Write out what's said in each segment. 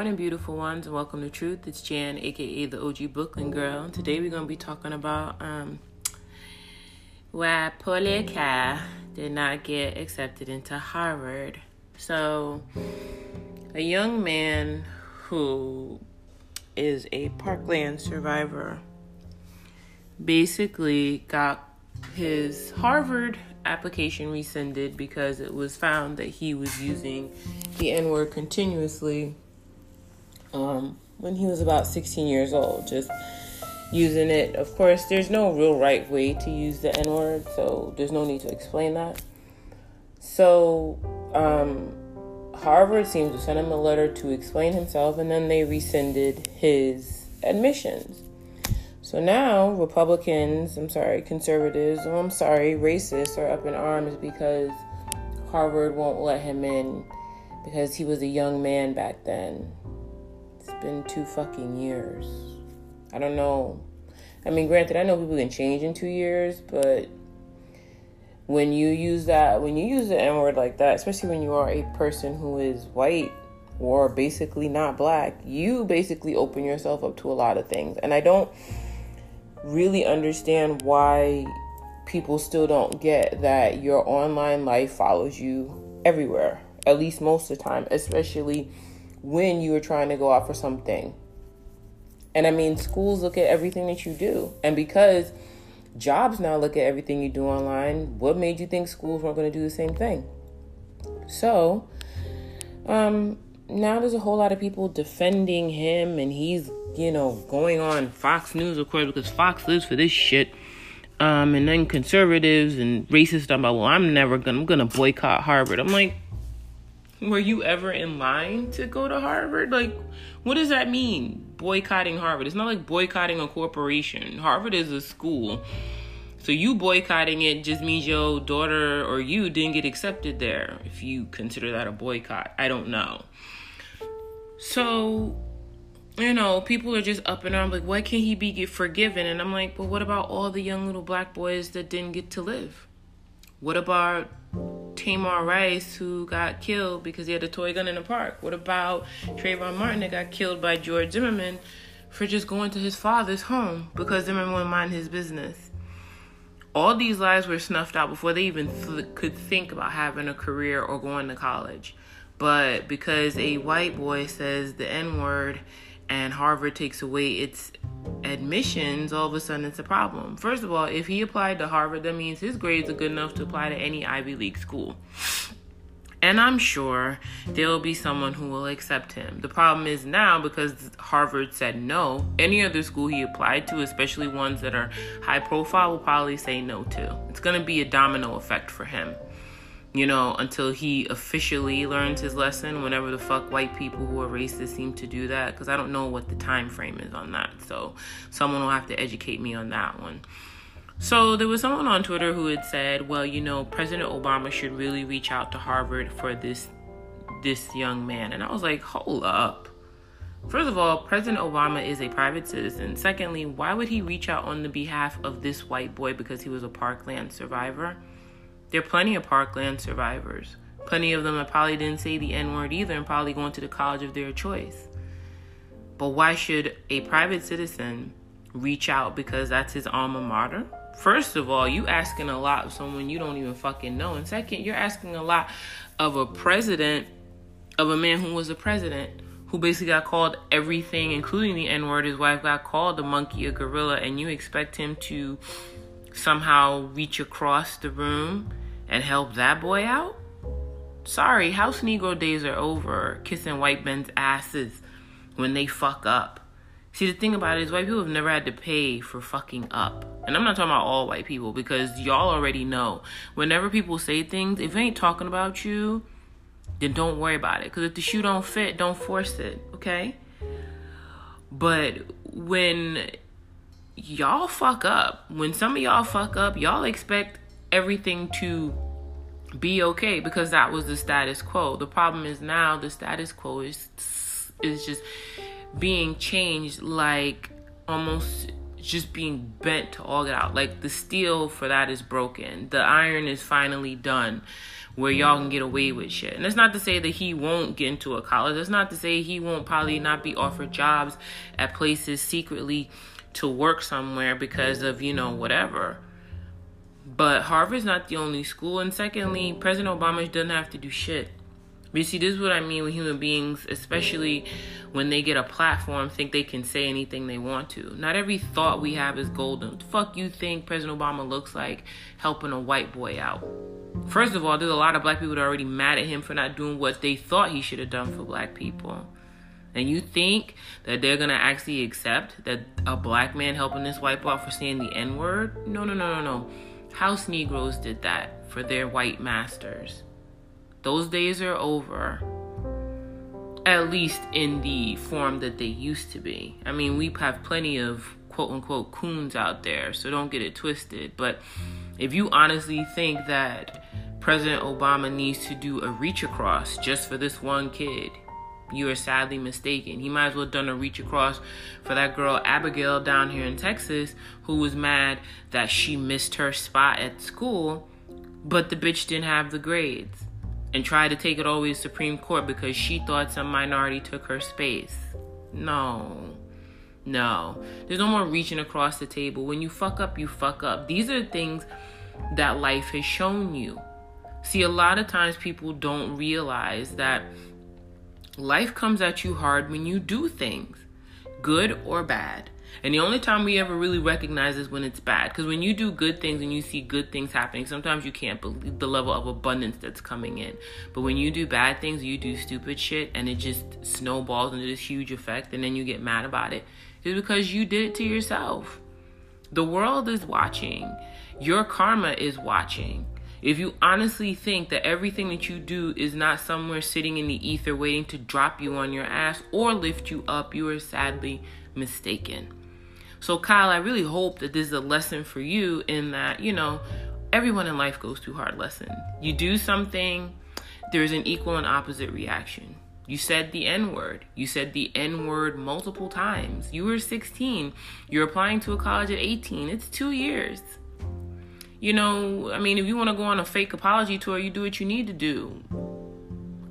morning, beautiful ones, and welcome to Truth. It's Jan, aka the OG Brooklyn Girl. Today we're to be talking about um, why Car did not get accepted into Harvard. So, a young man who is a Parkland survivor basically got his Harvard application rescinded because it was found that he was using the N word continuously um, when he was about 16 years old. Just using it. Of course, there's no real right way to use the N word, so there's no need to explain that. So, um, Harvard seems to send him a letter to explain himself, and then they rescinded his admissions. So now Republicans, I'm sorry, conservatives, oh, I'm sorry, racists are up in arms because Harvard won't let him in because he was a young man back then. It's been two fucking years. I don't know. I mean, granted, I know people can change in two years, but when you use that, when you use the N word like that, especially when you are a person who is white or basically not black, you basically open yourself up to a lot of things. And I don't really understand why people still don't get that your online life follows you everywhere, at least most of the time, especially when you are trying to go out for something. And I mean, schools look at everything that you do. And because jobs now look at everything you do online, what made you think schools weren't going to do the same thing? So, um, now there's a whole lot of people defending him, and he's you know, going on Fox News, of course, because Fox lives for this shit. Um, and then conservatives and racists talking about, well, I'm never gonna, I'm gonna boycott Harvard. I'm like, were you ever in line to go to Harvard? Like, what does that mean? Boycotting Harvard. It's not like boycotting a corporation. Harvard is a school. So you boycotting it just means your daughter or you didn't get accepted there. If you consider that a boycott, I don't know. So you know, people are just up and down like, why can't he be forgiven? And I'm like, but what about all the young little black boys that didn't get to live? What about Tamir Rice who got killed because he had a toy gun in the park? What about Trayvon Martin that got killed by George Zimmerman for just going to his father's home because Zimmerman wouldn't mind his business? All these lives were snuffed out before they even th- could think about having a career or going to college. But because a white boy says the N word and Harvard takes away its admissions, all of a sudden it's a problem. First of all, if he applied to Harvard, that means his grades are good enough to apply to any Ivy League school. And I'm sure there will be someone who will accept him. The problem is now because Harvard said no, any other school he applied to, especially ones that are high profile, will probably say no to. It's going to be a domino effect for him you know, until he officially learns his lesson. Whenever the fuck white people who are racist seem to do that, because I don't know what the time frame is on that. So someone will have to educate me on that one. So there was someone on Twitter who had said, "Well, you know, President Obama should really reach out to Harvard for this this young man." And I was like, "Hold up." First of all, President Obama is a private citizen. Secondly, why would he reach out on the behalf of this white boy because he was a Parkland survivor? There are plenty of Parkland survivors. Plenty of them probably didn't say the N word either and probably going to the college of their choice. But why should a private citizen reach out because that's his alma mater? First of all, you asking a lot of someone you don't even fucking know. And second, you're asking a lot of a president, of a man who was a president, who basically got called everything, including the N word. His wife got called a monkey, a gorilla, and you expect him to somehow reach across the room and help that boy out? Sorry, house Negro days are over. Kissing white men's asses when they fuck up. See, the thing about it is, white people have never had to pay for fucking up. And I'm not talking about all white people because y'all already know. Whenever people say things, if they ain't talking about you, then don't worry about it. Because if the shoe don't fit, don't force it, okay? But when y'all fuck up, when some of y'all fuck up, y'all expect everything to be okay because that was the status quo. The problem is now the status quo is is just being changed like almost just being bent to all get out. Like the steel for that is broken. The iron is finally done. where y'all can get away with shit. And that's not to say that he won't get into a college. That's not to say he won't probably not be offered jobs at places secretly to work somewhere because of, you know, whatever. But Harvard's not the only school. And secondly, President Obama doesn't have to do shit. But you see, this is what I mean with human beings, especially when they get a platform, think they can say anything they want to. Not every thought we have is golden. Fuck you think President Obama looks like helping a white boy out? First of all, there's a lot of black people that are already mad at him for not doing what they thought he should have done for black people. And you think that they're gonna actually accept that a black man helping this white boy for saying the N word? No, no, no, no, no. House Negroes did that for their white masters. Those days are over. At least in the form that they used to be. I mean, we have plenty of quote unquote coons out there, so don't get it twisted. But if you honestly think that President Obama needs to do a reach across just for this one kid, you are sadly mistaken. He might as well have done a reach across for that girl Abigail down here in Texas who was mad that she missed her spot at school, but the bitch didn't have the grades and tried to take it all the way to Supreme Court because she thought some minority took her space. No. No. There's no more reaching across the table. When you fuck up, you fuck up. These are things that life has shown you. See, a lot of times people don't realize that life comes at you hard when you do things, good or bad. And the only time we ever really recognize is when it's bad. Because when you do good things and you see good things happening, sometimes you can't believe the level of abundance that's coming in. But when you do bad things, you do stupid shit, and it just snowballs into this huge effect, and then you get mad about it, it's because you did it to yourself. The world is watching, your karma is watching. If you honestly think that everything that you do is not somewhere sitting in the ether waiting to drop you on your ass or lift you up, you are sadly mistaken. So, Kyle, I really hope that this is a lesson for you in that, you know, everyone in life goes through hard lessons. You do something, there's an equal and opposite reaction. You said the N word. You said the N word multiple times. You were 16. You're applying to a college at 18. It's two years. You know, I mean, if you want to go on a fake apology tour, you do what you need to do.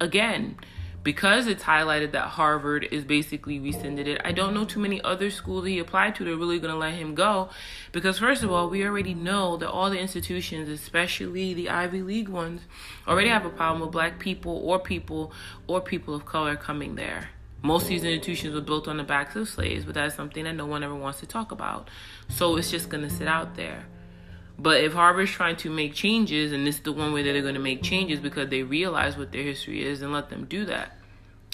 Again, because it's highlighted that Harvard is basically rescinded it, I don't know too many other schools he applied to that are really going to let him go. Because, first of all, we already know that all the institutions, especially the Ivy League ones, already have a problem with black people or people or people of color coming there. Most of these institutions were built on the backs of slaves, but that's something that no one ever wants to talk about. So it's just going to sit out there. But if Harvard's trying to make changes, and this is the one way that they're going to make changes because they realize what their history is, and let them do that.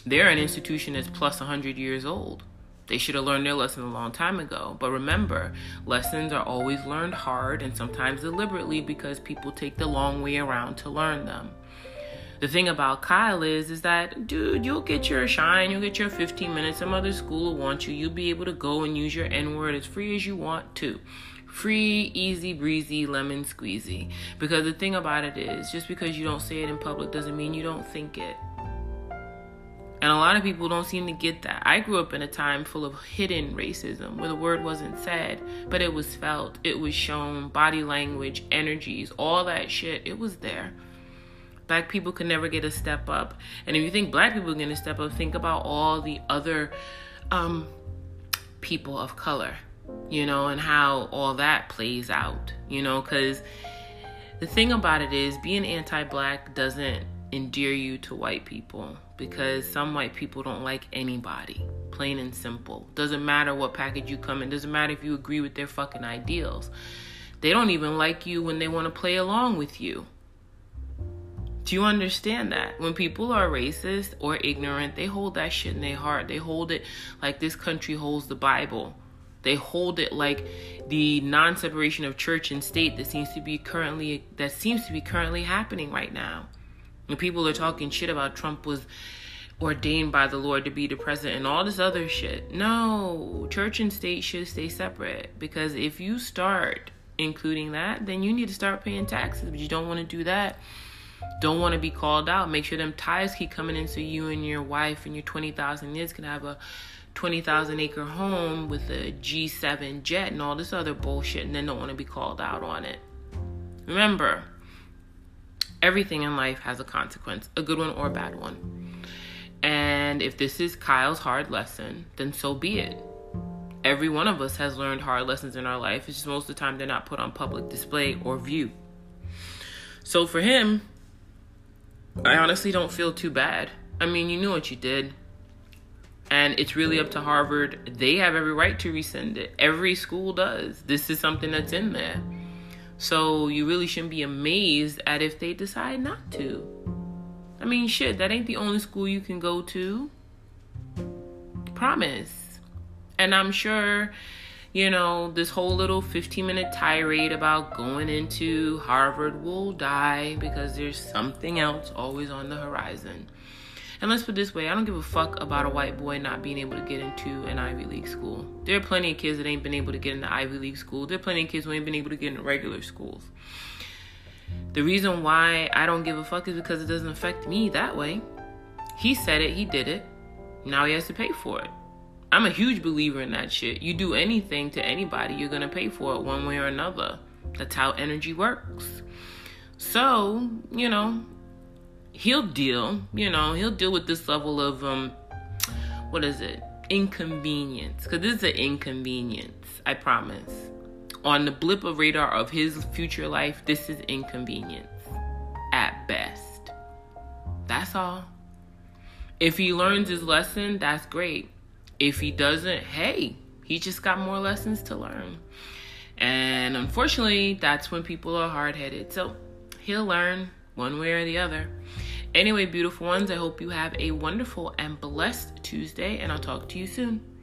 They're an institution that's plus 100 years old. They should have learned their lesson a long time ago. But remember, lessons are always learned hard and sometimes deliberately because people take the long way around to learn them. The thing about Kyle is, is that, dude, you'll get your shine, you'll get your 15 minutes. Some other school will want you. You'll be able to go and use your N word as free as you want to. Free, easy, breezy, lemon squeezy. Because the thing about it is, just because you don't say it in public doesn't mean you don't think it. And a lot of people don't seem to get that. I grew up in a time full of hidden racism where the word wasn't said, but it was felt, it was shown, body language, energies, all that shit, it was there. Black people could never get a step up. And if you think black people are going to step up, think about all the other um, people of color, you know, and how all that plays out, you know, because the thing about it is being anti black doesn't endear you to white people because some white people don't like anybody. Plain and simple. Doesn't matter what package you come in, doesn't matter if you agree with their fucking ideals. They don't even like you when they want to play along with you. Do you understand that? When people are racist or ignorant, they hold that shit in their heart. They hold it like this country holds the Bible. They hold it like the non-separation of church and state that seems to be currently that seems to be currently happening right now. And people are talking shit about Trump was ordained by the Lord to be the president and all this other shit. No, church and state should stay separate because if you start including that, then you need to start paying taxes. But you don't want to do that. Don't want to be called out. Make sure them tithes keep coming in so you and your wife and your 20,000 kids can have a 20,000 acre home with a G7 jet and all this other bullshit and then don't want to be called out on it. Remember, Everything in life has a consequence, a good one or a bad one. And if this is Kyle's hard lesson, then so be it. Every one of us has learned hard lessons in our life. It's just most of the time they're not put on public display or view. So for him, I honestly don't feel too bad. I mean, you knew what you did. And it's really up to Harvard. They have every right to rescind it. Every school does. This is something that's in there. So you really shouldn't be amazed at if they decide not to. I mean, shit, that ain't the only school you can go to. Promise. And I'm sure, you know, this whole little 15 minute tirade about going into Harvard will die because there's something else always on the horizon. And let's put this way I don't give a fuck about a white boy not being able to get into an Ivy League school. There are plenty of kids that ain't been able to get into Ivy League school. There are plenty of kids who ain't been able to get into regular schools. The reason why I don't give a fuck is because it doesn't affect me that way. He said it, he did it. Now he has to pay for it. I'm a huge believer in that shit. You do anything to anybody, you're gonna pay for it one way or another. That's how energy works. So, you know, he'll deal, you know, he'll deal with this level of um what is it? Inconvenience. Cuz this is an inconvenience, I promise. On the blip of radar of his future life, this is inconvenience at best. That's all. If he learns his lesson, that's great. If he doesn't, hey, he just got more lessons to learn. And unfortunately, that's when people are hard headed. So he'll learn one way or the other. Anyway, beautiful ones, I hope you have a wonderful and blessed Tuesday, and I'll talk to you soon.